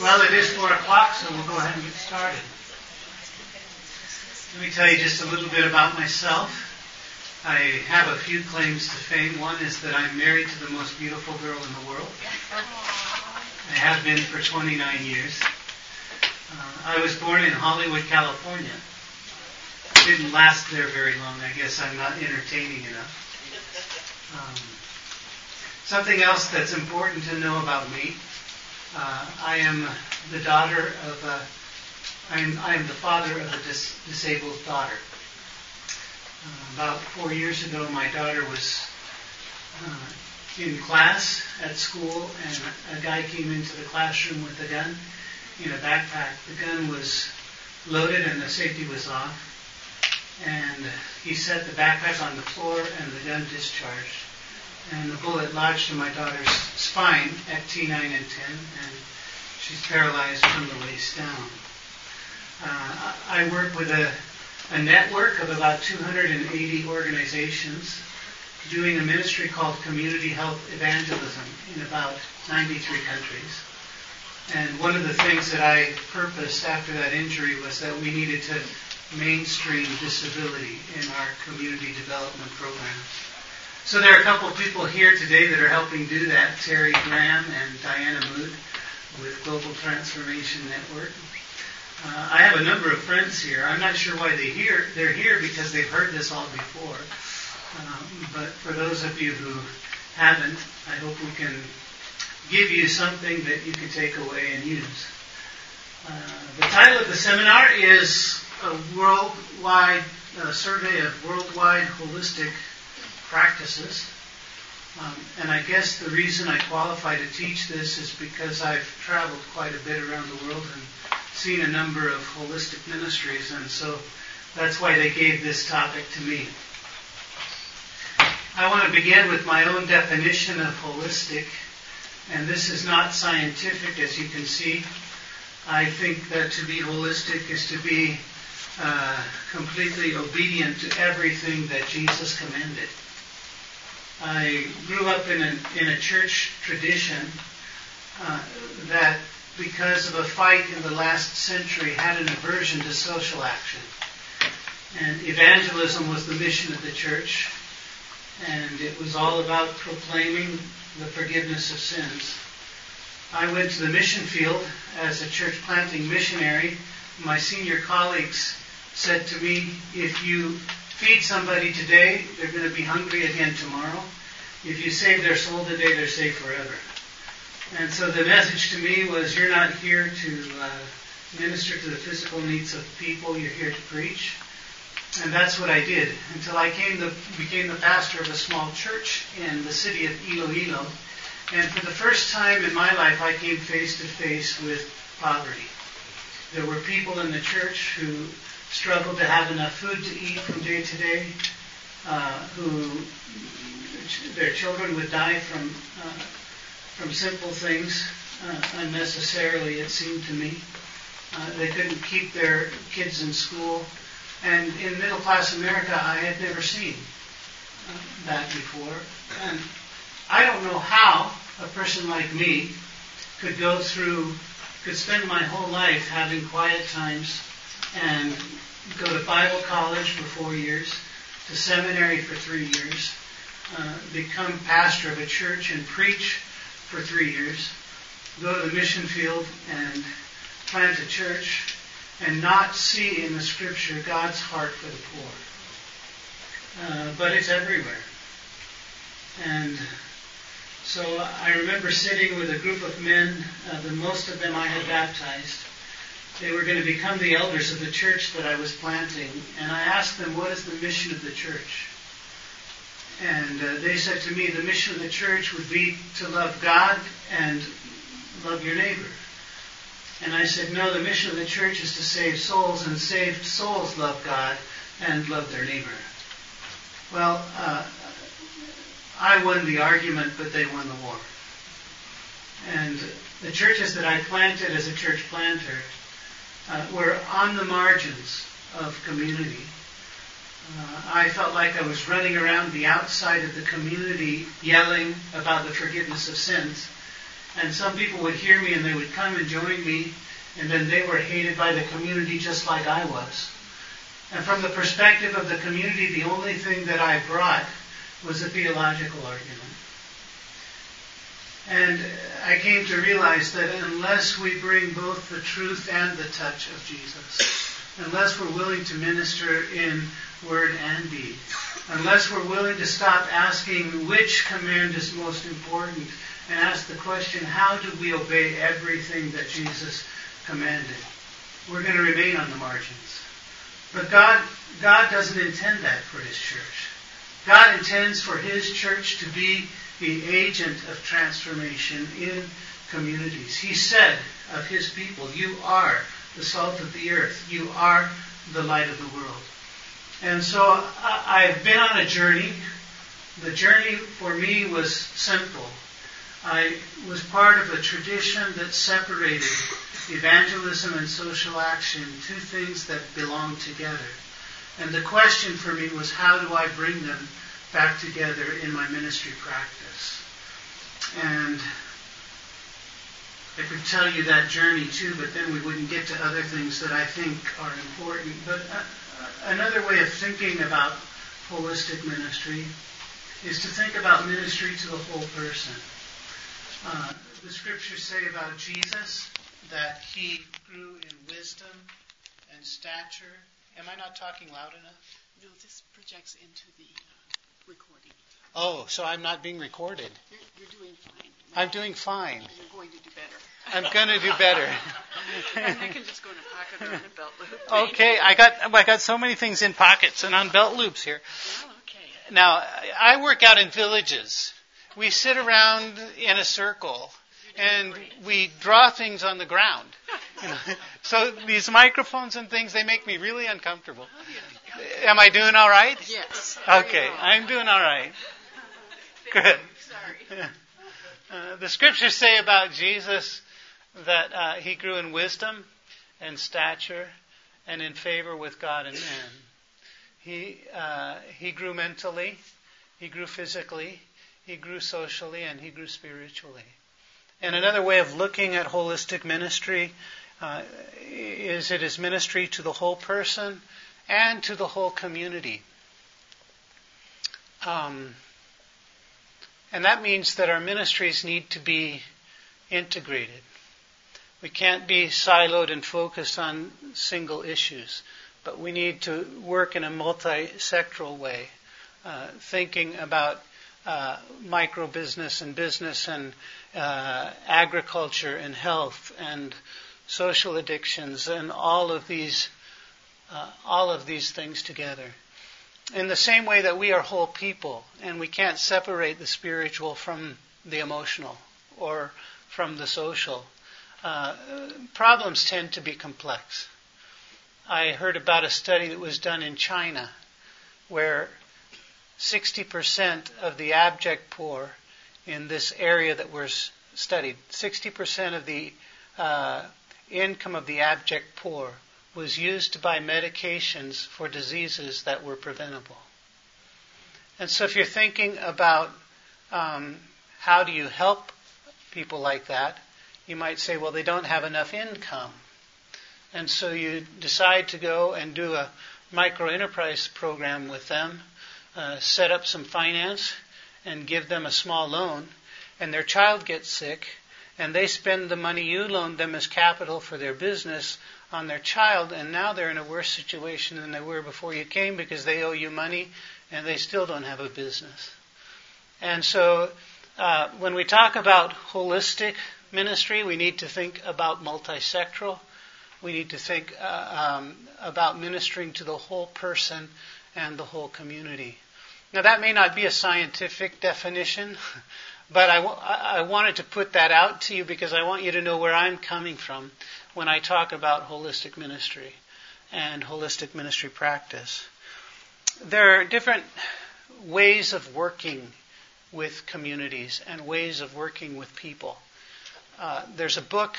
Well, it is 4 o'clock, so we'll go ahead and get started. Let me tell you just a little bit about myself. I have a few claims to fame. One is that I'm married to the most beautiful girl in the world. I have been for 29 years. Uh, I was born in Hollywood, California. Didn't last there very long. I guess I'm not entertaining enough. Um, something else that's important to know about me. Uh, I am the daughter of a, I am, I am the father of a dis- disabled daughter. Uh, about four years ago, my daughter was uh, in class at school, and a guy came into the classroom with a gun in a backpack. The gun was loaded and the safety was off. And he set the backpack on the floor and the gun discharged. And the bullet lodged in my daughter's spine at T9 and 10, and she's paralyzed from the waist down. Uh, I work with a, a network of about 280 organizations doing a ministry called Community Health Evangelism in about 93 countries. And one of the things that I purposed after that injury was that we needed to mainstream disability in our community development programs. So there are a couple of people here today that are helping do that, Terry Graham and Diana Mood with Global Transformation Network. Uh, I have a number of friends here. I'm not sure why they here. They're here because they've heard this all before. Um, but for those of you who haven't, I hope we can give you something that you can take away and use. Uh, the title of the seminar is a worldwide uh, survey of worldwide holistic practices. Um, and I guess the reason I qualify to teach this is because I've traveled quite a bit around the world and seen a number of holistic ministries, and so that's why they gave this topic to me. I want to begin with my own definition of holistic, and this is not scientific, as you can see. I think that to be holistic is to be uh, completely obedient to everything that Jesus commanded. I grew up in a, in a church tradition uh, that, because of a fight in the last century, had an aversion to social action. And evangelism was the mission of the church, and it was all about proclaiming the forgiveness of sins. I went to the mission field as a church planting missionary. My senior colleagues said to me, if you feed somebody today, they're going to be hungry again tomorrow. If you save their soul today, they're saved forever. And so the message to me was, you're not here to uh, minister to the physical needs of people, you're here to preach. And that's what I did until I came to, became the pastor of a small church in the city of Iloilo. And for the first time in my life, I came face to face with poverty. There were people in the church who struggled to have enough food to eat from day to day, uh, who their children would die from uh, from simple things uh, unnecessarily. It seemed to me uh, they couldn't keep their kids in school, and in middle class America, I had never seen uh, that before, and I don't know how a person like me could go through, could spend my whole life having quiet times and go to Bible college for four years, to seminary for three years, uh, become pastor of a church and preach for three years, go to the mission field and plant a church, and not see in the scripture God's heart for the poor. Uh, but it's everywhere. And so I remember sitting with a group of men, uh, the most of them I had baptized, they were going to become the elders of the church that I was planting. And I asked them, what is the mission of the church? And uh, they said to me, the mission of the church would be to love God and love your neighbor. And I said, no, the mission of the church is to save souls, and saved souls love God and love their neighbor. Well, uh, I won the argument, but they won the war. And the churches that I planted as a church planter uh, were on the margins of community. Uh, I felt like I was running around the outside of the community yelling about the forgiveness of sins. And some people would hear me and they would come and join me, and then they were hated by the community just like I was. And from the perspective of the community, the only thing that I brought was a theological argument. And I came to realize that unless we bring both the truth and the touch of Jesus, unless we're willing to minister in word and deed, unless we're willing to stop asking which command is most important and ask the question, how do we obey everything that Jesus commanded? We're going to remain on the margins. But God, God doesn't intend that for His church. God intends for His church to be the agent of transformation in communities. He said of His people, You are the salt of the earth. You are the light of the world. And so I've been on a journey. The journey for me was simple. I was part of a tradition that separated evangelism and social action, two things that belong together. And the question for me was how do I bring them back together in my ministry practice? And I could tell you that journey too, but then we wouldn't get to other things that I think are important. But uh, uh, another way of thinking about holistic ministry is to think about ministry to the whole person. Uh, the scriptures say about Jesus that he grew in wisdom and stature. Am I not talking loud enough? No, this projects into the uh, recording. Oh, so I'm not being recorded. You're, you're doing fine. I'm doing fine. You're going to do better. I'm going to do better. and I can just go in a pocket or in a belt loop. Okay, I got I got so many things in pockets and on belt loops here. Well, okay. Now I work out in villages. We sit around in a circle and we draw things on the ground. You know? So these microphones and things they make me really uncomfortable. Am I doing all right? Yes. Okay, I'm doing all right. Good. Sorry. Uh, the scriptures say about Jesus that uh, he grew in wisdom and stature and in favor with God and man. He, uh, he grew mentally, he grew physically, he grew socially, and he grew spiritually. And another way of looking at holistic ministry uh, is it is ministry to the whole person and to the whole community. Um, and that means that our ministries need to be integrated. We can't be siloed and focused on single issues, but we need to work in a multi-sectoral way, uh, thinking about uh, micro business and business and uh, agriculture and health and social addictions and all of these uh, all of these things together. In the same way that we are whole people and we can't separate the spiritual from the emotional or from the social, uh, problems tend to be complex. I heard about a study that was done in China where 60% of the abject poor in this area that was studied, 60% of the uh, income of the abject poor was used to buy medications for diseases that were preventable. And so if you're thinking about um, how do you help people like that, you might say, well, they don't have enough income. And so you decide to go and do a micro enterprise program with them, uh, set up some finance, and give them a small loan. And their child gets sick, and they spend the money you loaned them as capital for their business on their child, and now they're in a worse situation than they were before you came because they owe you money and they still don't have a business. And so, uh, when we talk about holistic ministry, we need to think about multisectoral. We need to think uh, um, about ministering to the whole person and the whole community. Now, that may not be a scientific definition, but I, w- I wanted to put that out to you because I want you to know where I'm coming from when I talk about holistic ministry and holistic ministry practice. There are different ways of working with communities and ways of working with people. Uh, there's a book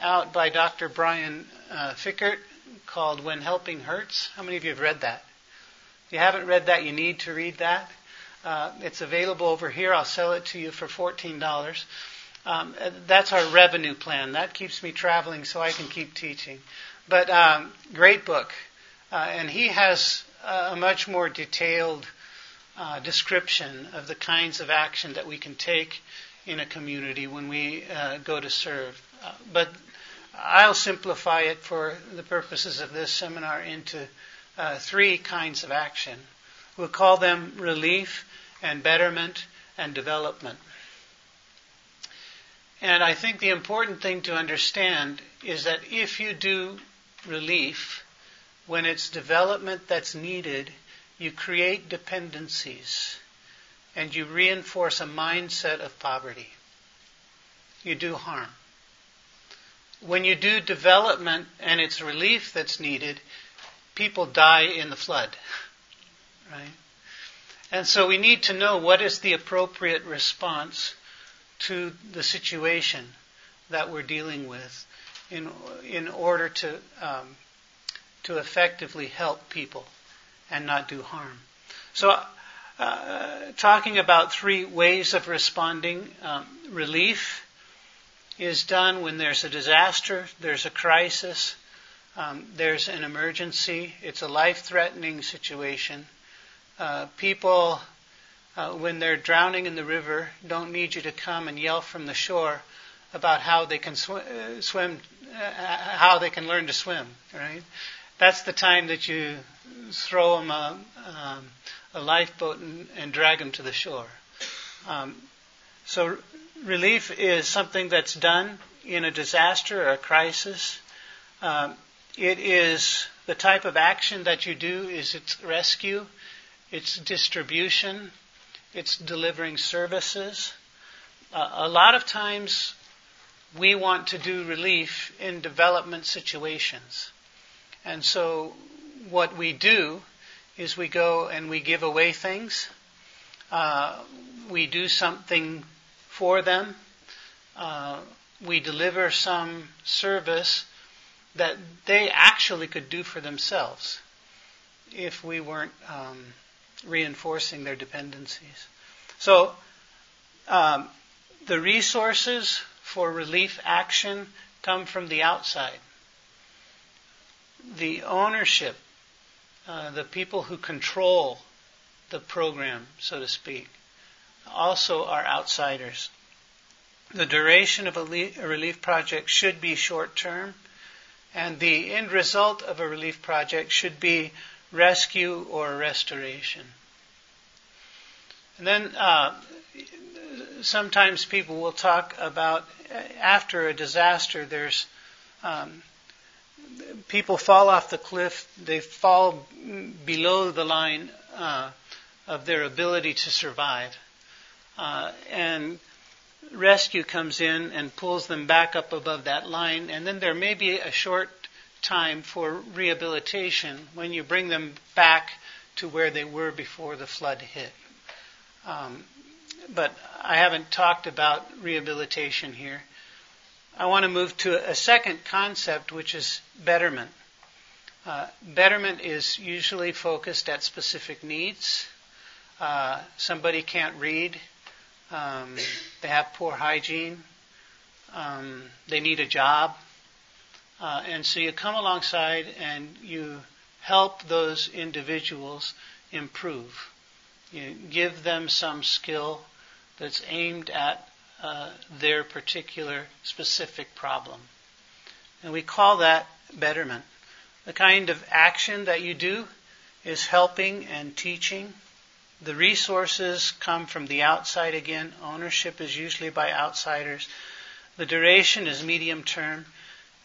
out by Dr. Brian uh, Fikkert called When Helping Hurts. How many of you have read that? If you haven't read that, you need to read that. Uh, it's available over here. I'll sell it to you for $14. Um, that's our revenue plan. That keeps me traveling so I can keep teaching. But um, great book. Uh, and he has a much more detailed uh, description of the kinds of action that we can take in a community when we uh, go to serve. Uh, but I'll simplify it for the purposes of this seminar into uh, three kinds of action. We'll call them relief and betterment and development. And I think the important thing to understand is that if you do relief, when it's development that's needed, you create dependencies and you reinforce a mindset of poverty. You do harm. When you do development and it's relief that's needed, people die in the flood. Right? And so we need to know what is the appropriate response to the situation that we're dealing with in, in order to, um, to effectively help people and not do harm. So, uh, talking about three ways of responding um, relief is done when there's a disaster, there's a crisis, um, there's an emergency, it's a life threatening situation. Uh, people uh, when they're drowning in the river don't need you to come and yell from the shore about how they can sw- uh, swim, uh, how they can learn to swim, right? That's the time that you throw them a, um, a lifeboat and, and, drag them to the shore. Um, so relief is something that's done in a disaster or a crisis. Um, it is the type of action that you do is its rescue, its distribution, it's delivering services. Uh, a lot of times we want to do relief in development situations. And so what we do is we go and we give away things. Uh, we do something for them. Uh, we deliver some service that they actually could do for themselves if we weren't um, reinforcing their dependencies. So, um, the resources for relief action come from the outside. The ownership, uh, the people who control the program, so to speak, also are outsiders. The duration of a, le- a relief project should be short term, and the end result of a relief project should be rescue or restoration. And then uh, sometimes people will talk about after a disaster, there's um, people fall off the cliff, they fall below the line uh, of their ability to survive. Uh, and rescue comes in and pulls them back up above that line, and then there may be a short time for rehabilitation when you bring them back to where they were before the flood hit. Um, but I haven't talked about rehabilitation here. I want to move to a second concept, which is betterment. Uh, betterment is usually focused at specific needs. Uh, somebody can't read. Um, they have poor hygiene. Um, they need a job. Uh, and so you come alongside and you help those individuals improve. You give them some skill that's aimed at uh, their particular specific problem. And we call that betterment. The kind of action that you do is helping and teaching. The resources come from the outside again. Ownership is usually by outsiders. The duration is medium term.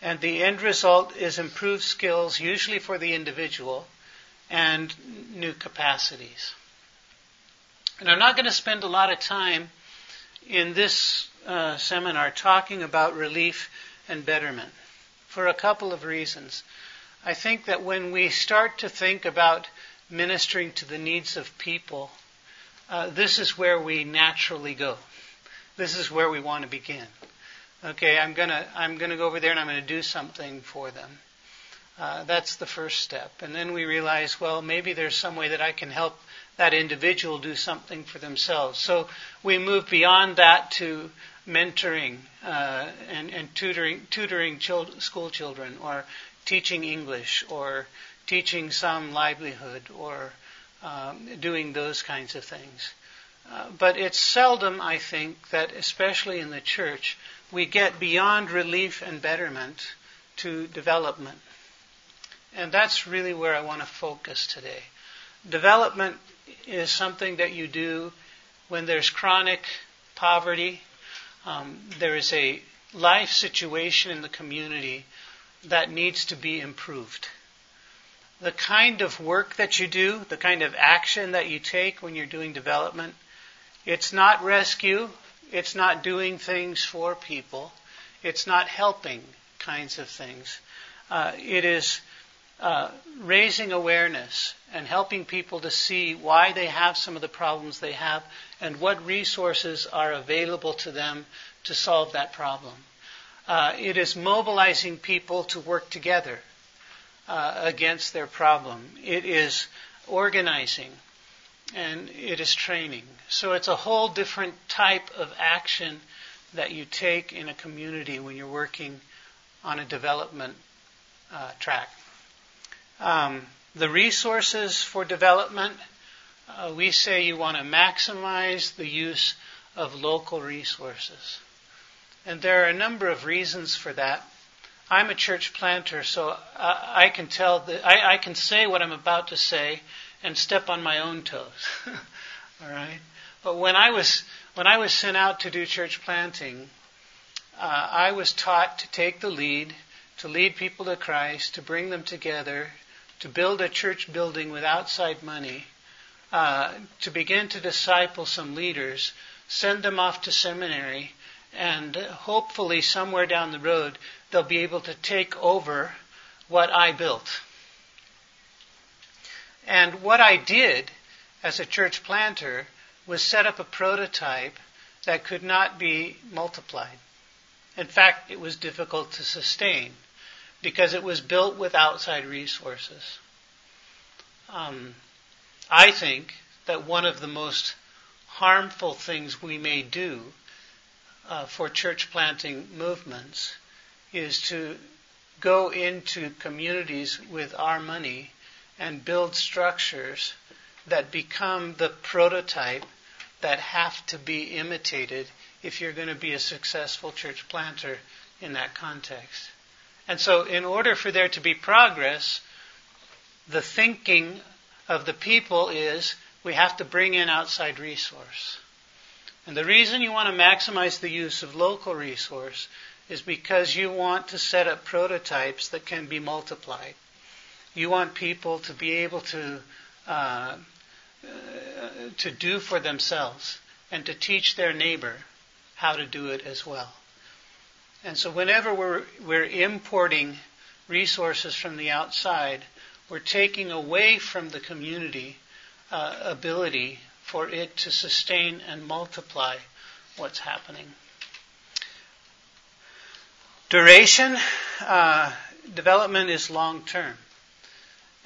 And the end result is improved skills, usually for the individual, and new capacities. And I'm not going to spend a lot of time in this uh, seminar talking about relief and betterment for a couple of reasons. I think that when we start to think about ministering to the needs of people, uh, this is where we naturally go. This is where we want to begin. Okay, I'm gonna I'm gonna go over there and I'm gonna do something for them. Uh, that's the first step, and then we realize, well, maybe there's some way that I can help that individual do something for themselves. So we move beyond that to mentoring uh, and, and, tutoring, tutoring school children, or teaching English, or teaching some livelihood, or um, doing those kinds of things. Uh, but it's seldom, I think, that especially in the church, we get beyond relief and betterment to development. And that's really where I want to focus today. Development is something that you do when there's chronic poverty, um, there is a life situation in the community that needs to be improved. The kind of work that you do, the kind of action that you take when you're doing development, it's not rescue, it's not doing things for people, it's not helping kinds of things. Uh, it is uh, raising awareness and helping people to see why they have some of the problems they have and what resources are available to them to solve that problem. Uh, it is mobilizing people to work together uh, against their problem. It is organizing and it is training. So it's a whole different type of action that you take in a community when you're working on a development uh, track. Um, the resources for development, uh, we say you want to maximize the use of local resources. And there are a number of reasons for that. I'm a church planter, so I, I can tell I, I, can say what I'm about to say and step on my own toes. All right. But when I was when I was sent out to do church planting, uh, I was taught to take the lead, to lead people to Christ, to bring them together, to build a church building with outside money, uh, to begin to disciple some leaders, send them off to seminary, and hopefully somewhere down the road they'll be able to take over what I built. And what I did as a church planter was set up a prototype that could not be multiplied. In fact, it was difficult to sustain because it was built with outside resources. Um, I think that one of the most harmful things we may do uh, for church planting movements is to go into communities with our money and build structures that become the prototype that have to be imitated if you're going to be a successful church planter in that context. And so, in order for there to be progress, the thinking of the people is we have to bring in outside resource. And the reason you want to maximize the use of local resource is because you want to set up prototypes that can be multiplied. You want people to be able to uh, to do for themselves and to teach their neighbor how to do it as well. And so whenever we're, we're importing resources from the outside, we're taking away from the community uh, ability for it to sustain and multiply what's happening. Duration, uh, development is long term.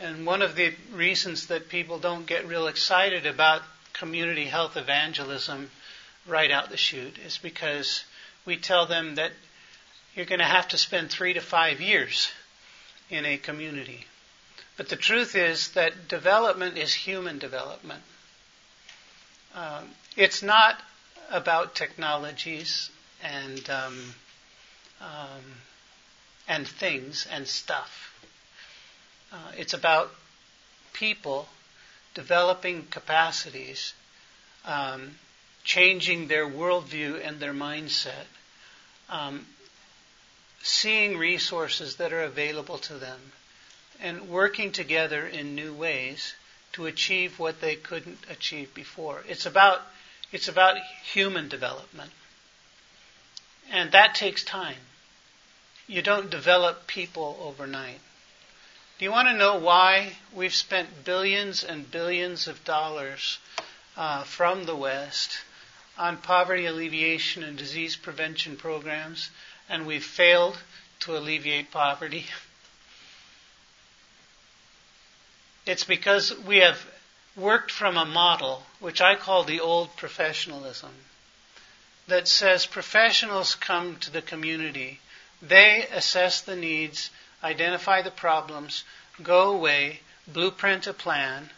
And one of the reasons that people don't get real excited about community health evangelism right out the chute is because we tell them that you're going to have to spend three to five years in a community. But the truth is that development is human development. Um, it's not about technologies and um, um, and things and stuff. Uh, it's about people developing capacities, um, changing their worldview and their mindset, um, seeing resources that are available to them and working together in new ways to achieve what they couldn't achieve before. It's about it's about human development. And that takes time. You don't develop people overnight. Do you want to know why we've spent billions and billions of dollars uh, from the West on poverty alleviation and disease prevention programs and we've failed to alleviate poverty. It's because we have worked from a model which I call the old professionalism. that says professionals come to the community, they assess the needs, identify the problems, go away, blueprint a plan,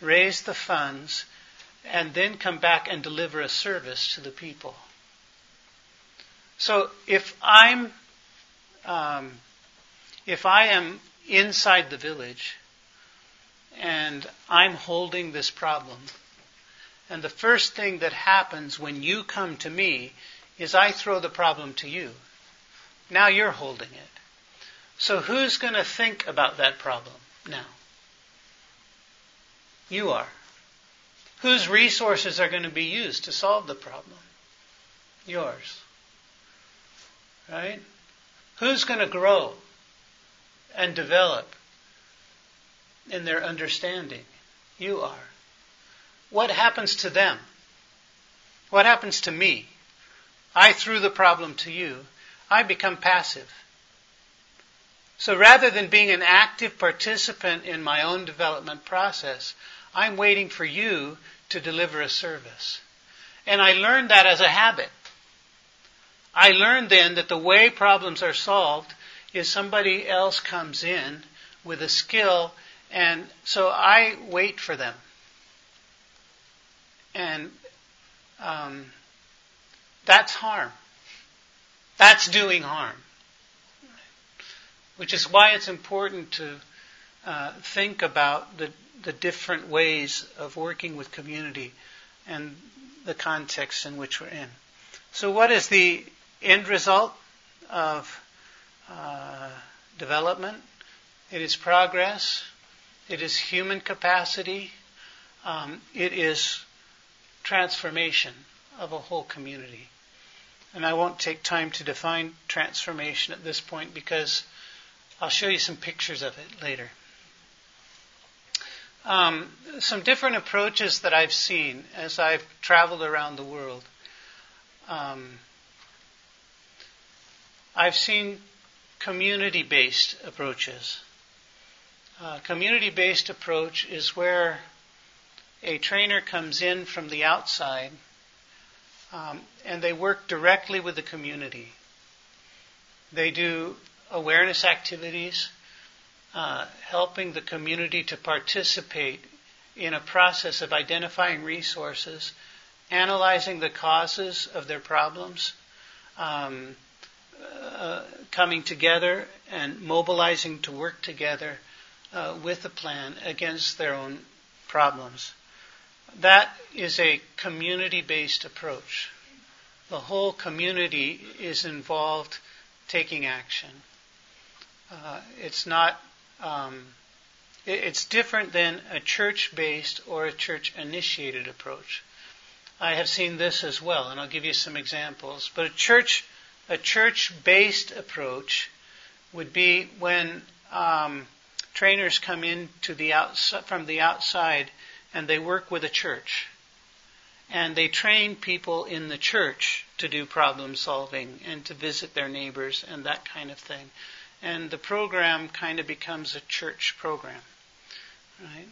raise the funds, and then come back and deliver a service to the people. So if I'm, um, if I am inside the village and I'm holding this problem, and the first thing that happens when you come to me is I throw the problem to you. Now you're holding it. So who's going to think about that problem now? You are. Whose resources are going to be used to solve the problem? Yours. Right? Who's going to grow and develop in their understanding? You are. What happens to them? What happens to me? I threw the problem to you. I become passive. So rather than being an active participant in my own development process, I'm waiting for you to deliver a service. And I learned that as a habit. I learned then that the way problems are solved is somebody else comes in with a skill, and so I wait for them. And um, that's harm. That's doing harm. Which is why it's important to uh, think about the, the different ways of working with community and the context in which we're in. So, what is the end result of uh, development? It is progress. It is human capacity. Um, it is transformation of a whole community. And I won't take time to define transformation at this point because I'll show you some pictures of it later. Um, some different approaches that I've seen as I've traveled around the world. Um, I've seen community based approaches. Uh, community based approach is where a trainer comes in from the outside um, and they work directly with the community. They do awareness activities, uh, helping the community to participate in a process of identifying resources, analyzing the causes of their problems, um, uh, coming together and mobilizing to work together uh, with a plan against their own problems. That is a community based approach. The whole community is involved taking action. Uh, it's not, um, it, it's different than a church based or a church initiated approach. I have seen this as well, and I'll give you some examples. But a church, a church based approach would be when um, trainers come in to the outside, from the outside and they work with a church. And they train people in the church to do problem solving and to visit their neighbors and that kind of thing. And the program kind of becomes a church program. Right?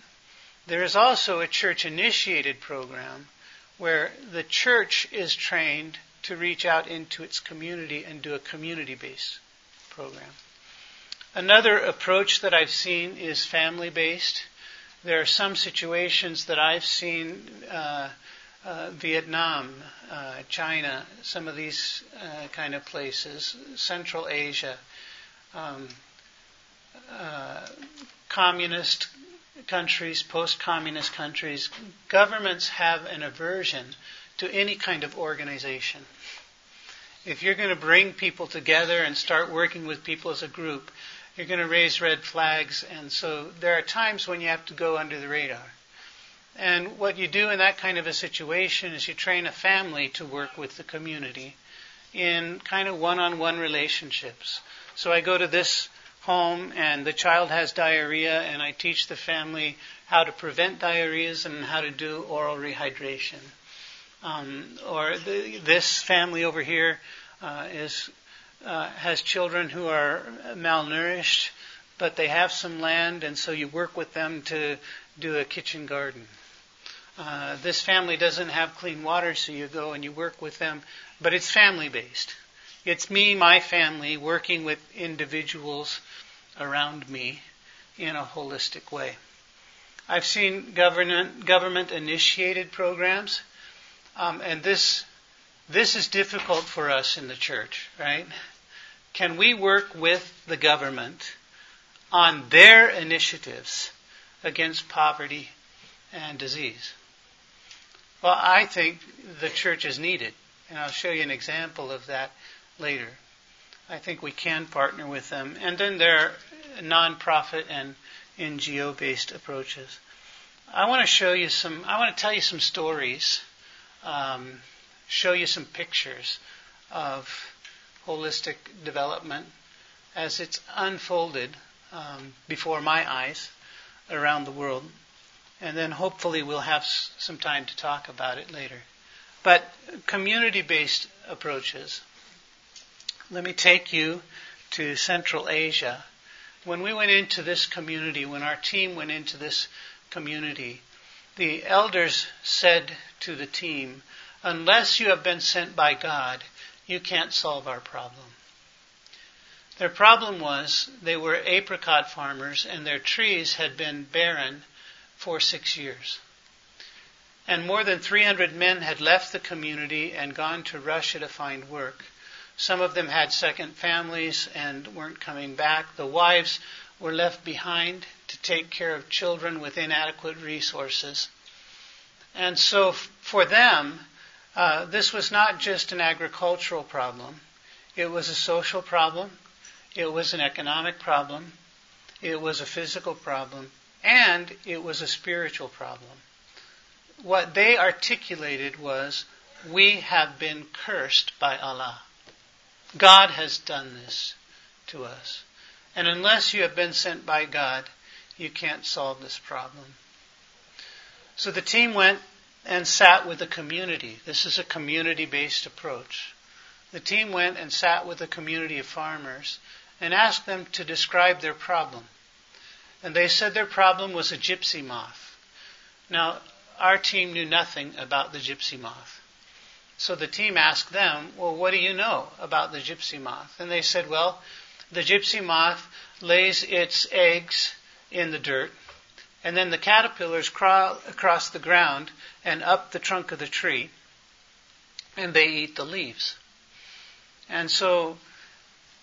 There is also a church initiated program where the church is trained to reach out into its community and do a community based program. Another approach that I've seen is family based there are some situations that I've seen, uh, uh, Vietnam, uh, China, some of these uh, kind of places, Central Asia, um, uh, communist countries, post-communist countries, governments have an aversion to any kind of organization. If you're going to bring people together and start working with people as a group, you're going to raise red flags. And so there are times when you have to go under the radar. And what you do in that kind of a situation is you train a family to work with the community in kind of one on one relationships. So I go to this home and the child has diarrhea and I teach the family how to prevent diarrheas and how to do oral rehydration. Um, or the, this family over here uh, is uh, has children who are malnourished, but they have some land, and so you work with them to do a kitchen garden. Uh, this family doesn't have clean water, so you go and you work with them, but it's family based. It's me, my family, working with individuals around me in a holistic way. I've seen government government initiated programs, um, and this this is difficult for us in the church, right? Can we work with the government on their initiatives against poverty and disease? Well, I think the church is needed, and I'll show you an example of that later. I think we can partner with them. And then there are nonprofit and NGO based approaches. I want to show you some, I want to tell you some stories, um, show you some pictures of holistic development as it's unfolded um, before my eyes around the world. And then hopefully we'll have some time to talk about it later. But community based approaches. Let me take you to Central Asia. When we went into this community, when our team went into this community, the elders said to the team, unless you have been sent by God, you can't solve our problem. Their problem was they were apricot farmers and their trees had been barren for six years. And more than 300 men had left the community and gone to Russia to find work. Some of them had second families and weren't coming back. The wives were left behind to take care of children with inadequate resources. And so for them, uh, this was not just an agricultural problem. It was a social problem. It was an economic problem. It was a physical problem. And it was a spiritual problem. What they articulated was, we have been cursed by Allah. God has done this to us. And unless you have been sent by God, you can't solve this problem. So the team went and sat with the community. This is a community based approach. The team went and sat with a community of farmers and asked them to describe their problem. And they said their problem was a gypsy moth. Now, our team knew nothing about the gypsy moth. So the team asked them, Well, what do you know about the gypsy moth? And they said, Well, the gypsy moth lays its eggs in the dirt, and then the caterpillars crawl across the ground and up the trunk of the tree, and they eat the leaves. And so,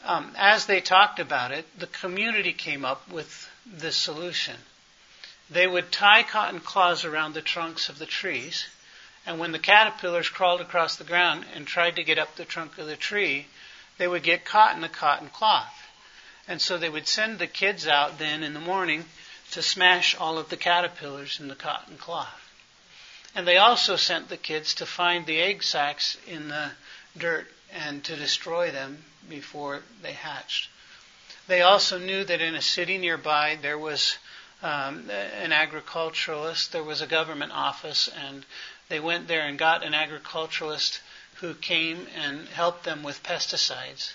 um, as they talked about it, the community came up with this solution. They would tie cotton cloths around the trunks of the trees and when the caterpillars crawled across the ground and tried to get up the trunk of the tree, they would get caught in the cotton cloth. And so they would send the kids out then in the morning to smash all of the caterpillars in the cotton cloth. And they also sent the kids to find the egg sacs in the dirt and to destroy them before they hatched. They also knew that in a city nearby there was um, an agriculturalist, there was a government office, and they went there and got an agriculturalist who came and helped them with pesticides.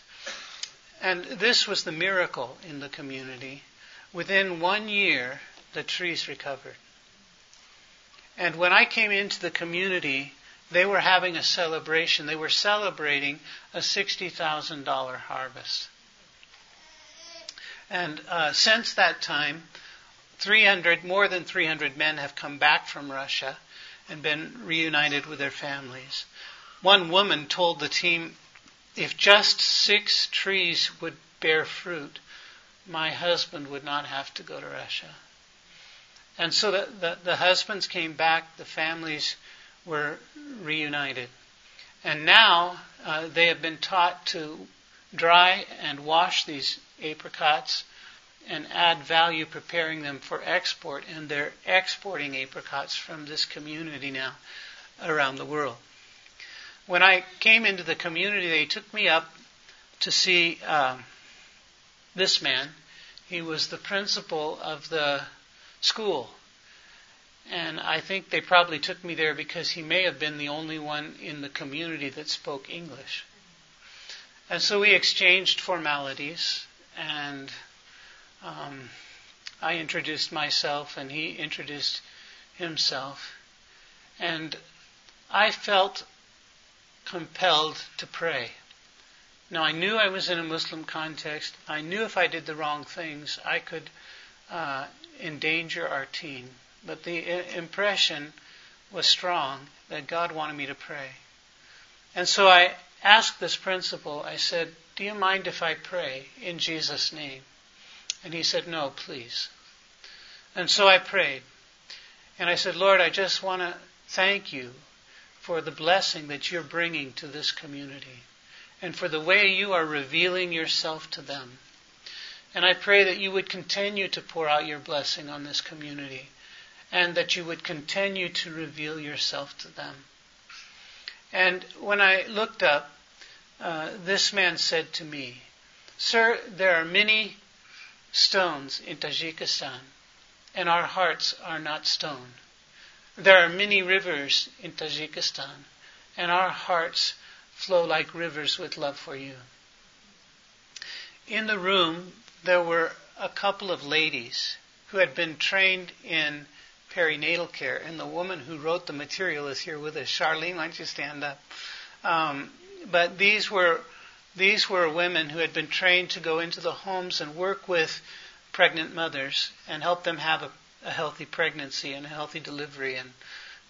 And this was the miracle in the community. Within one year, the trees recovered. And when I came into the community, they were having a celebration. They were celebrating a $60,000 harvest. And uh, since that time, 300, more than 300 men have come back from Russia and been reunited with their families. One woman told the team, if just six trees would bear fruit, my husband would not have to go to Russia. And so the, the, the husbands came back, the families were reunited. And now uh, they have been taught to dry and wash these apricots and add value preparing them for export, and they're exporting apricots from this community now around the world. When I came into the community, they took me up to see um, this man. He was the principal of the school. And I think they probably took me there because he may have been the only one in the community that spoke English. And so we exchanged formalities and um, I introduced myself and he introduced himself. And I felt compelled to pray. Now, I knew I was in a Muslim context. I knew if I did the wrong things, I could uh, endanger our team. But the I- impression was strong that God wanted me to pray. And so I asked this principal, I said, Do you mind if I pray in Jesus' name? And he said, No, please. And so I prayed. And I said, Lord, I just want to thank you for the blessing that you're bringing to this community and for the way you are revealing yourself to them. And I pray that you would continue to pour out your blessing on this community and that you would continue to reveal yourself to them. And when I looked up, uh, this man said to me, Sir, there are many stones in Tajikistan, and our hearts are not stone. There are many rivers in Tajikistan, and our hearts flow like rivers with love for you. In the room, there were a couple of ladies who had been trained in perinatal care, and the woman who wrote the material is here with us. Charlene, why don't you stand up? Um, but these were these were women who had been trained to go into the homes and work with pregnant mothers and help them have a, a healthy pregnancy and a healthy delivery and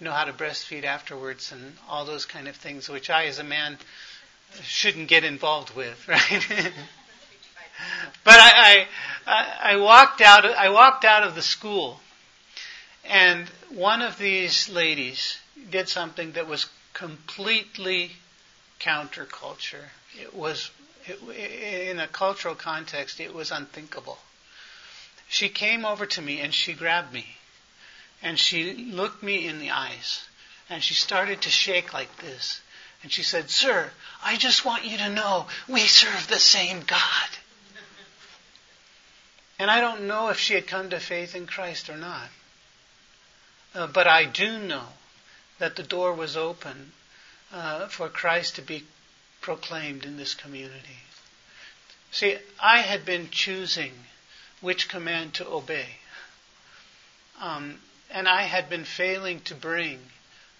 know how to breastfeed afterwards and all those kind of things, which I, as a man, shouldn't get involved with, right? but I, I, I walked out. I walked out of the school, and one of these ladies did something that was completely counterculture. It was, it, in a cultural context, it was unthinkable. She came over to me and she grabbed me and she looked me in the eyes and she started to shake like this. And she said, Sir, I just want you to know we serve the same God. And I don't know if she had come to faith in Christ or not. Uh, but I do know that the door was open uh, for Christ to be proclaimed in this community. See, I had been choosing which command to obey. Um, and I had been failing to bring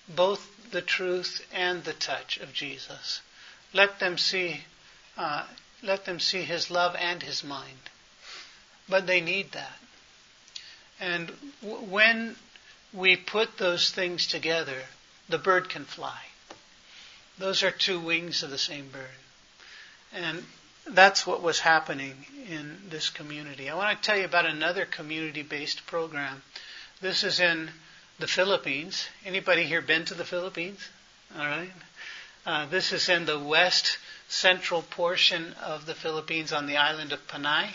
both the truth and the touch of Jesus. Let them see, uh, let them see His love and His mind. But they need that. And w- when we put those things together, the bird can fly. Those are two wings of the same bird. And that's what was happening in this community. I want to tell you about another community-based program. This is in the Philippines. Anybody here been to the Philippines? All right. Uh, this is in the west central portion of the Philippines on the island of Panay.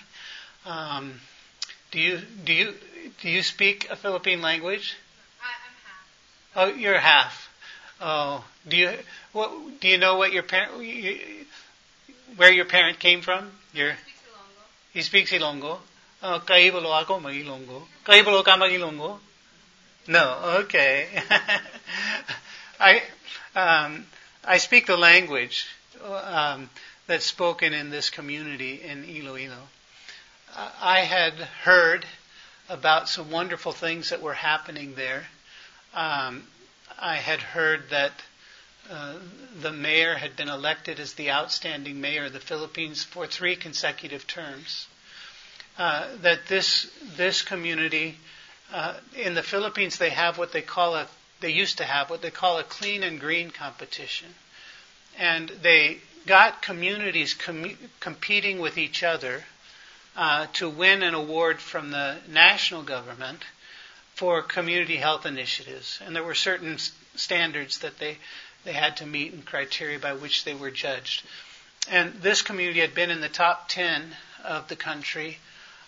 Um, do you do you do you speak a Philippine language? I, am half. Oh, you're half. Oh, do you what do you know what your parent where your parent came from? Your he speaks Ilonggo. Oh, kaibalo ako mag-Ilonggo. Kaibalo ka mag-Ilonggo? No, okay. I um, I speak the language um, that's spoken in this community in Iloilo. I had heard about some wonderful things that were happening there. Um, I had heard that uh, the mayor had been elected as the outstanding mayor of the Philippines for three consecutive terms. Uh, that this this community uh, in the Philippines they have what they call a they used to have what they call a clean and green competition, and they got communities com- competing with each other uh, to win an award from the national government for community health initiatives, and there were certain standards that they they had to meet and criteria by which they were judged. And this community had been in the top 10 of the country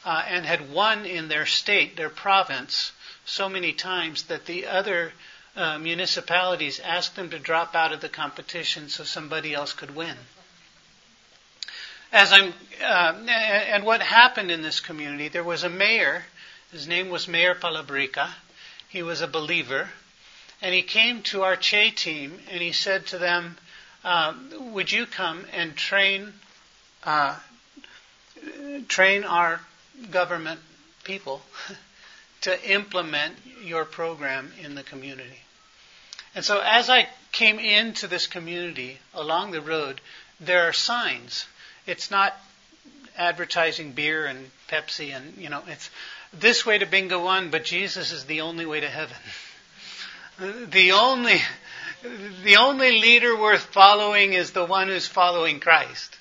uh, and had won in their state, their province, so many times that the other uh, municipalities asked them to drop out of the competition so somebody else could win. As I'm, uh, and what happened in this community, there was a mayor. His name was Mayor Palabrica. He was a believer, and he came to our CHE team and he said to them, uh, "Would you come and train uh, train our government people to implement your program in the community?" And so as I came into this community along the road, there are signs. It's not advertising beer and Pepsi and, you know, it's this way to Bingawan, but Jesus is the only way to heaven. The only, the only leader worth following is the one who's following Christ.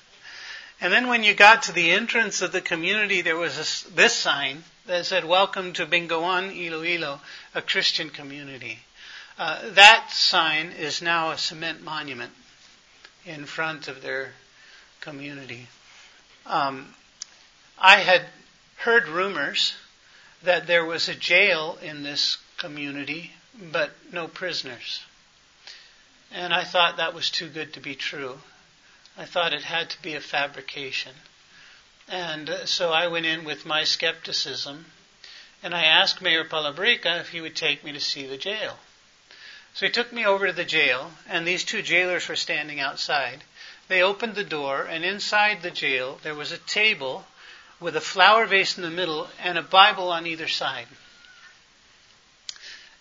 And then when you got to the entrance of the community, there was this sign that said, Welcome to Bingawan, Iloilo, a Christian community. Uh, that sign is now a cement monument in front of their community. Um, I had heard rumors that there was a jail in this community, but no prisoners. And I thought that was too good to be true. I thought it had to be a fabrication. And so I went in with my skepticism and I asked Mayor Palabrica if he would take me to see the jail. So he took me over to the jail, and these two jailers were standing outside. They opened the door, and inside the jail there was a table with a flower vase in the middle and a Bible on either side.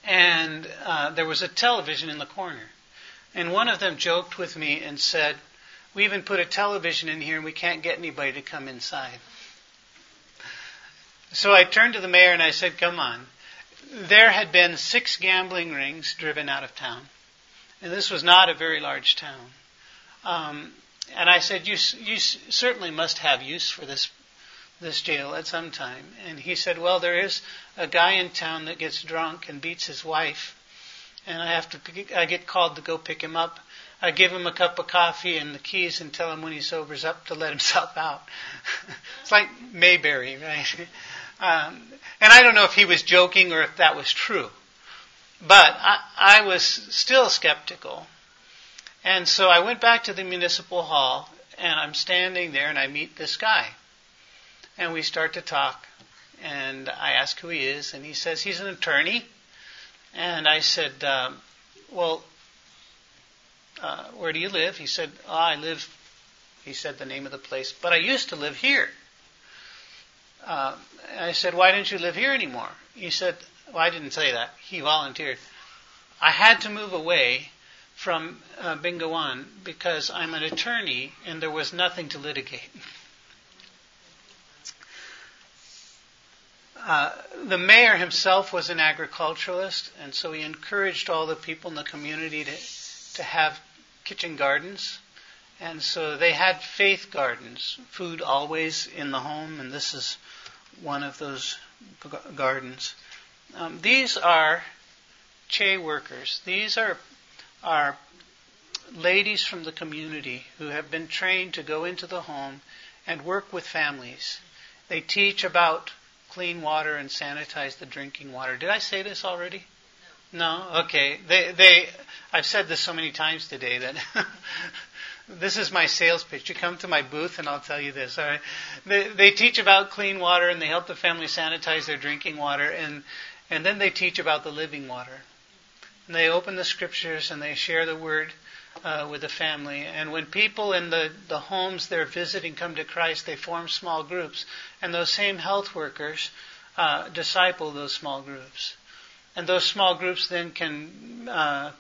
And uh, there was a television in the corner. And one of them joked with me and said, We even put a television in here and we can't get anybody to come inside. So I turned to the mayor and I said, Come on. There had been six gambling rings driven out of town. And this was not a very large town. Um, and I said, you, you certainly must have use for this this jail at some time. And he said, Well, there is a guy in town that gets drunk and beats his wife, and I have to I get called to go pick him up. I give him a cup of coffee and the keys and tell him when he sobers up to let himself out. it's like Mayberry, right? Um, and I don't know if he was joking or if that was true. But I, I was still skeptical. And so I went back to the municipal hall and I'm standing there and I meet this guy. And we start to talk. And I ask who he is, and he says he's an attorney. And I said, um, Well, uh, where do you live? He said, oh, I live, he said the name of the place, but I used to live here. Uh, I said, Why don't you live here anymore? He said, Well, I didn't say that. He volunteered. I had to move away from uh, Bingawan because I'm an attorney and there was nothing to litigate. Uh, the mayor himself was an agriculturalist, and so he encouraged all the people in the community to, to have kitchen gardens. And so they had faith gardens, food always in the home, and this is one of those g- gardens. Um, these are CHE workers. These are, are ladies from the community who have been trained to go into the home and work with families. They teach about clean water and sanitize the drinking water. Did I say this already? No. No. Okay. They they I've said this so many times today that this is my sales pitch. You come to my booth and I'll tell you this. All right. They they teach about clean water and they help the family sanitize their drinking water and and then they teach about the living water. And they open the scriptures and they share the word uh, with the family. And when people in the, the homes they're visiting come to Christ, they form small groups. And those same health workers uh, disciple those small groups. And those small groups then can uh,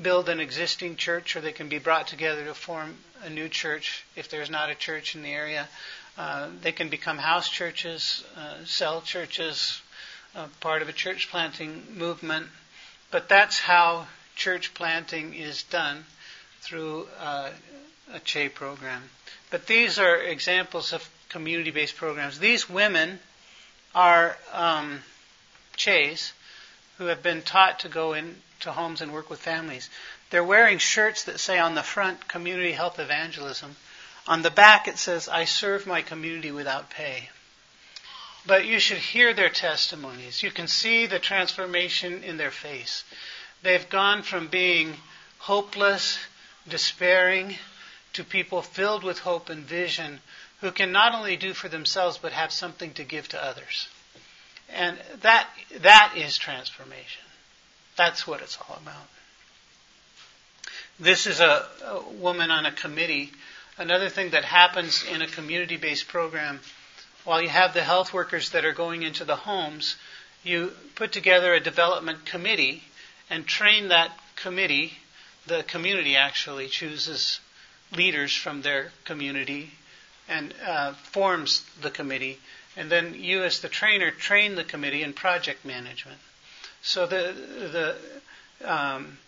build an existing church or they can be brought together to form a new church if there's not a church in the area. Uh, they can become house churches, uh, cell churches, uh, part of a church planting movement. But that's how church planting is done through uh, a CHE program. But these are examples of community based programs. These women are um, CHEs who have been taught to go into homes and work with families. They're wearing shirts that say on the front Community Health Evangelism. On the back it says, I serve my community without pay. But you should hear their testimonies. You can see the transformation in their face. They've gone from being hopeless, despairing, to people filled with hope and vision who can not only do for themselves but have something to give to others. And that, that is transformation. That's what it's all about. This is a, a woman on a committee. Another thing that happens in a community based program, while you have the health workers that are going into the homes, you put together a development committee and train that committee, the community actually chooses leaders from their community and uh, forms the committee, and then you, as the trainer, train the committee in project management. So the the um,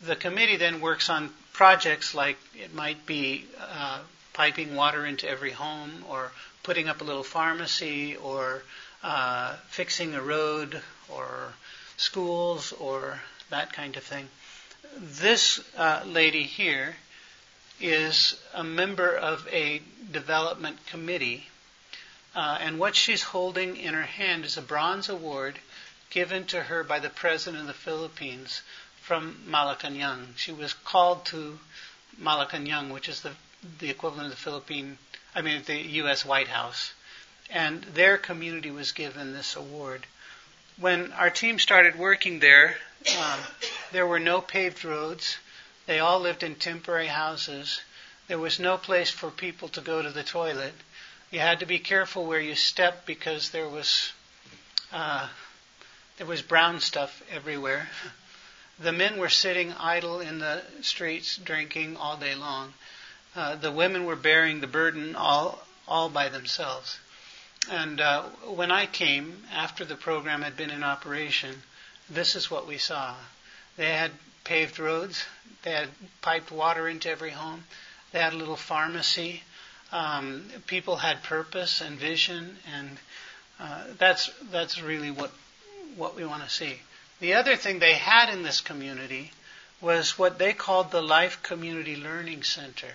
the committee then works on projects like it might be uh, piping water into every home, or putting up a little pharmacy, or uh, fixing a road, or schools, or that kind of thing. This uh, lady here is a member of a development committee, uh, and what she's holding in her hand is a bronze award given to her by the president of the Philippines from Malacanang. She was called to Malacanang, which is the the equivalent of the Philippine, I mean the U.S. White House, and their community was given this award. When our team started working there, um, there were no paved roads. They all lived in temporary houses. There was no place for people to go to the toilet. You had to be careful where you stepped because there was uh, there was brown stuff everywhere. The men were sitting idle in the streets drinking all day long. Uh, the women were bearing the burden all all by themselves. And uh, when I came after the program had been in operation, this is what we saw. They had paved roads. They had piped water into every home. They had a little pharmacy. Um, people had purpose and vision, and uh, that's that's really what what we want to see. The other thing they had in this community was what they called the Life Community Learning Center.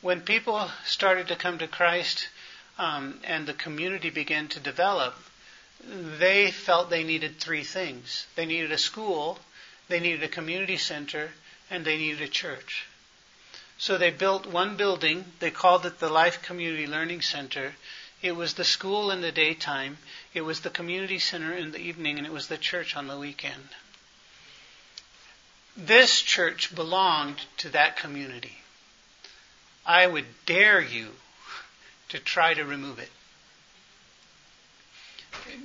When people started to come to Christ um, and the community began to develop, they felt they needed three things. They needed a school, they needed a community center, and they needed a church. So they built one building. They called it the Life Community Learning Center. It was the school in the daytime, it was the community center in the evening, and it was the church on the weekend. This church belonged to that community. I would dare you to try to remove it.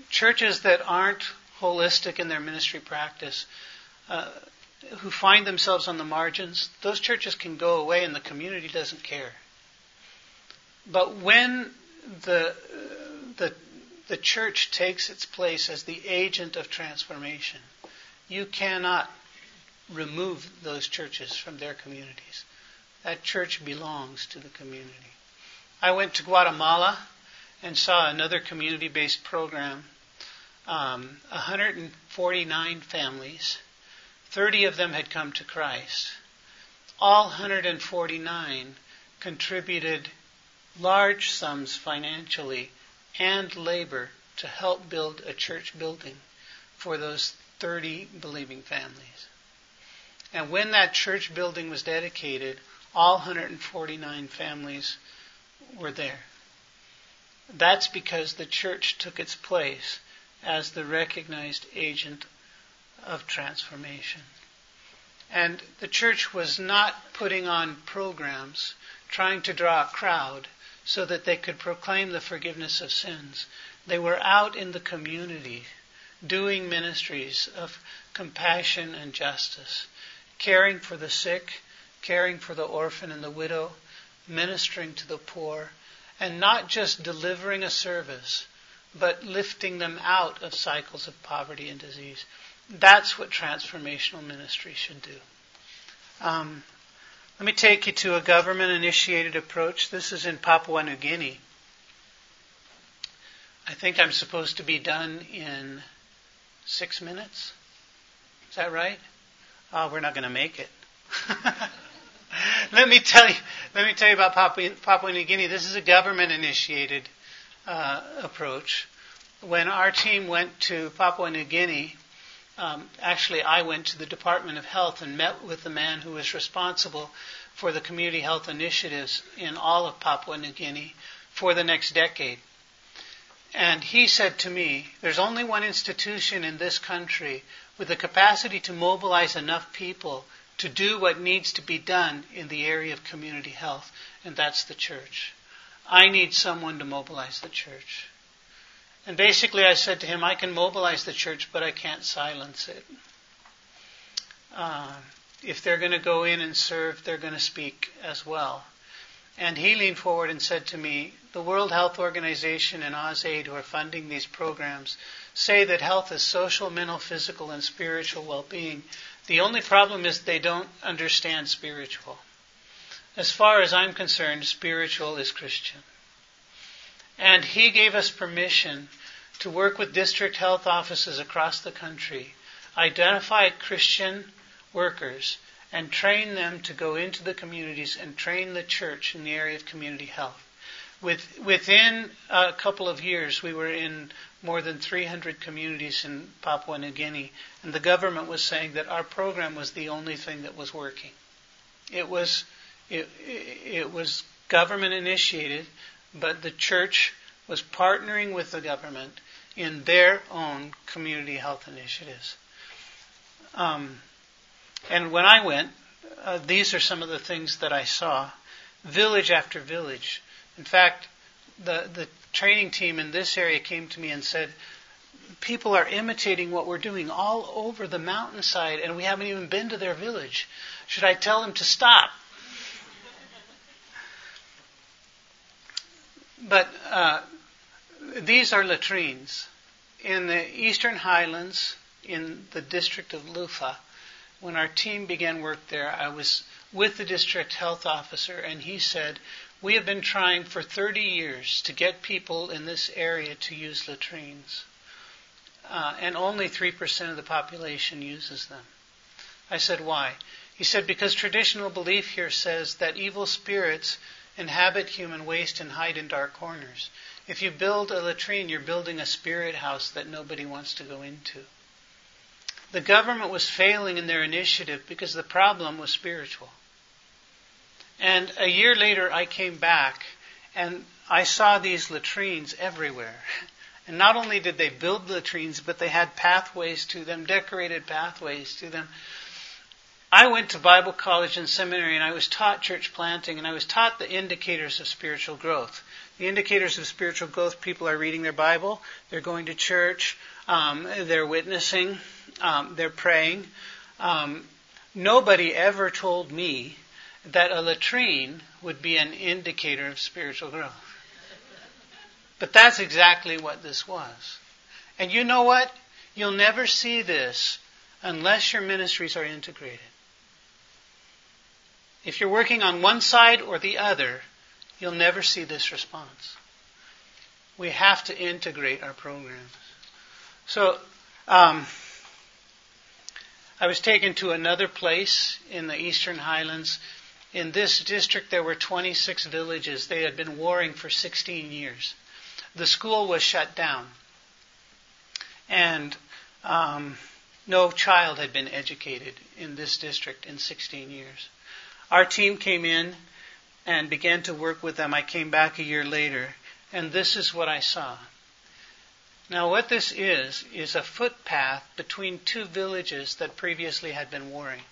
Churches that aren't holistic in their ministry practice uh, who find themselves on the margins, those churches can go away and the community doesn't care. But when the, the, the church takes its place as the agent of transformation, you cannot remove those churches from their communities. That church belongs to the community. I went to Guatemala and saw another community based program. Um, 149 families 30 of them had come to Christ. All 149 contributed large sums financially and labor to help build a church building for those 30 believing families. And when that church building was dedicated, all 149 families were there. That's because the church took its place as the recognized agent of transformation. And the church was not putting on programs trying to draw a crowd so that they could proclaim the forgiveness of sins. They were out in the community doing ministries of compassion and justice, caring for the sick, caring for the orphan and the widow, ministering to the poor, and not just delivering a service, but lifting them out of cycles of poverty and disease. That's what transformational ministry should do. Um, let me take you to a government initiated approach. This is in Papua New Guinea. I think I'm supposed to be done in six minutes. Is that right? Oh, we're not going to make it. let me tell you. Let me tell you about Papua, Papua New Guinea. This is a government initiated uh, approach. When our team went to Papua New Guinea, um, actually, I went to the Department of Health and met with the man who was responsible for the community health initiatives in all of Papua New Guinea for the next decade. And he said to me, There's only one institution in this country with the capacity to mobilize enough people to do what needs to be done in the area of community health, and that's the church. I need someone to mobilize the church. And basically, I said to him, I can mobilize the church, but I can't silence it. uh, if they're going to go in and serve, they're going to speak as well. And he leaned forward and said to me, the World Health Organization and AusAid, who are funding these programs, say that health is social, mental, physical, and spiritual well-being. The only problem is they don't understand spiritual. As far as I'm concerned, spiritual is Christian. And he gave us permission to work with district health offices across the country, identify Christian workers, and train them to go into the communities and train the church in the area of community health. With, within a couple of years, we were in more than 300 communities in Papua New Guinea, and the government was saying that our program was the only thing that was working. It was, it, it was government initiated, but the church was partnering with the government in their own community health initiatives. Um, and when I went, uh, these are some of the things that I saw. Village after village. In fact, the, the training team in this area came to me and said, people are imitating what we're doing all over the mountainside and we haven't even been to their village. Should I tell them to stop? But uh, these are latrines. In the eastern highlands, in the district of Lufa, when our team began work there, I was with the district health officer, and he said, We have been trying for 30 years to get people in this area to use latrines, uh, and only 3% of the population uses them. I said, Why? He said, Because traditional belief here says that evil spirits inhabit human waste and hide in dark corners. If you build a latrine, you're building a spirit house that nobody wants to go into. The government was failing in their initiative because the problem was spiritual. And a year later, I came back and I saw these latrines everywhere. And not only did they build latrines, but they had pathways to them, decorated pathways to them. I went to Bible college and seminary and I was taught church planting and I was taught the indicators of spiritual growth. The indicators of spiritual growth, people are reading their Bible, they're going to church, um, they're witnessing, um, they're praying. Um, nobody ever told me that a latrine would be an indicator of spiritual growth. But that's exactly what this was. And you know what? You'll never see this unless your ministries are integrated. If you're working on one side or the other, you'll never see this response. We have to integrate our programs. So, um, I was taken to another place in the Eastern Highlands. In this district, there were 26 villages. They had been warring for 16 years. The school was shut down. And um, no child had been educated in this district in 16 years. Our team came in and began to work with them. I came back a year later, and this is what I saw. Now, what this is, is a footpath between two villages that previously had been warring.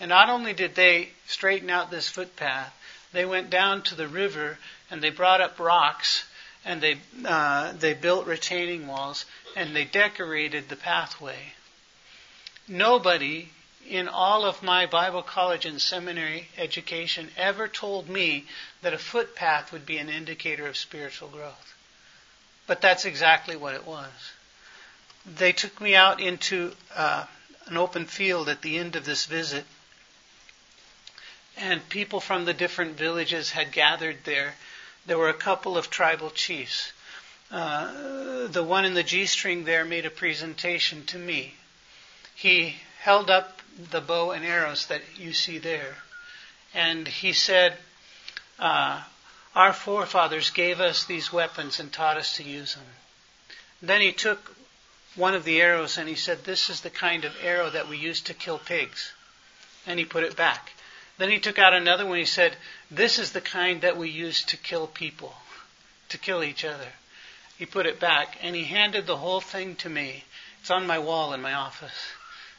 And not only did they straighten out this footpath, they went down to the river and they brought up rocks and they, uh, they built retaining walls and they decorated the pathway. Nobody in all of my Bible college and seminary education ever told me that a footpath would be an indicator of spiritual growth. But that's exactly what it was. They took me out into uh, an open field at the end of this visit, and people from the different villages had gathered there. There were a couple of tribal chiefs. Uh, the one in the G string there made a presentation to me. He held up the bow and arrows that you see there. And he said, uh, Our forefathers gave us these weapons and taught us to use them. Then he took one of the arrows and he said, This is the kind of arrow that we used to kill pigs. And he put it back. Then he took out another one. He said, This is the kind that we use to kill people, to kill each other. He put it back and he handed the whole thing to me. It's on my wall in my office.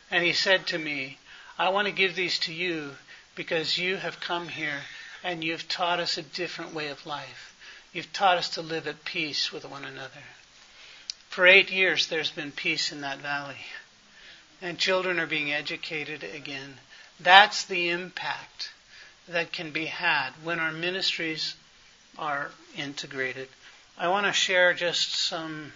And he said to me, I want to give these to you because you have come here and you've taught us a different way of life. You've taught us to live at peace with one another. For eight years, there's been peace in that valley. and children are being educated again. That's the impact that can be had when our ministries are integrated. I want to share just some.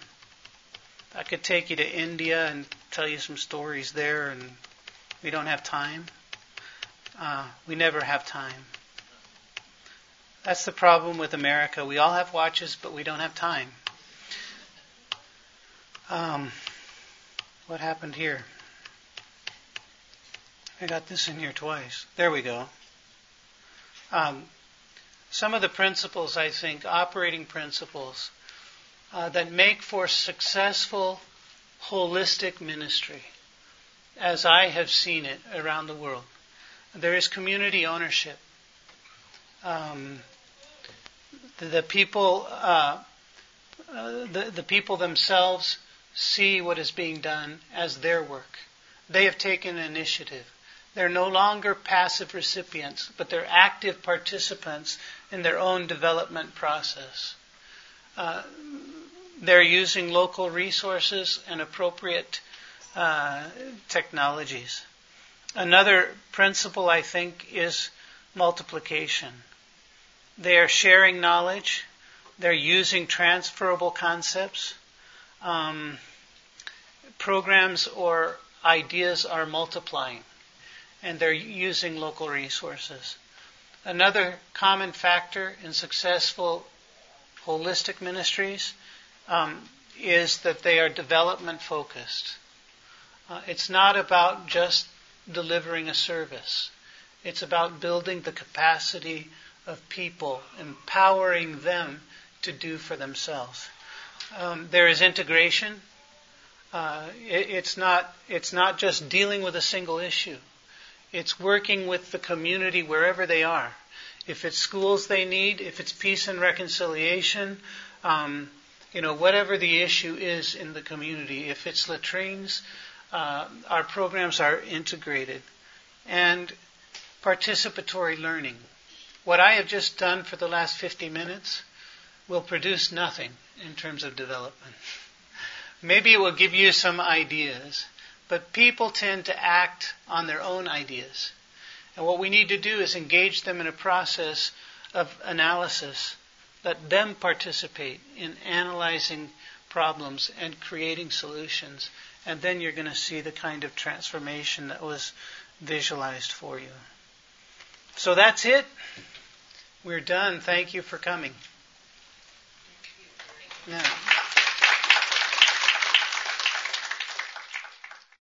I could take you to India and tell you some stories there, and we don't have time. Uh, we never have time. That's the problem with America. We all have watches, but we don't have time. Um, what happened here? I got this in here twice. There we go. Um, some of the principles, I think, operating principles, uh, that make for successful, holistic ministry, as I have seen it around the world. There is community ownership. Um, the, the, people, uh, uh, the, the people themselves see what is being done as their work. They have taken initiative. They're no longer passive recipients, but they're active participants in their own development process. Uh, they're using local resources and appropriate uh, technologies. Another principle, I think, is multiplication. They are sharing knowledge. They're using transferable concepts. Um, programs or ideas are multiplying, and they're using local resources. Another common factor in successful holistic ministries um, is that they are development focused. Uh, it's not about just delivering a service. It's about building the capacity of people, empowering them to do for themselves. Um, there is integration. Uh, it, it's not. It's not just dealing with a single issue. It's working with the community wherever they are. If it's schools they need, if it's peace and reconciliation, um, you know, whatever the issue is in the community, if it's latrines, uh, our programs are integrated. And participatory learning. What I have just done for the last 50 minutes will produce nothing in terms of development. Maybe it will give you some ideas, but people tend to act on their own ideas. And what we need to do is engage them in a process of analysis. Let them participate in analyzing problems and creating solutions. And then you're going to see the kind of transformation that was visualized for you. So that's it. We're done. Thank you for coming. Now.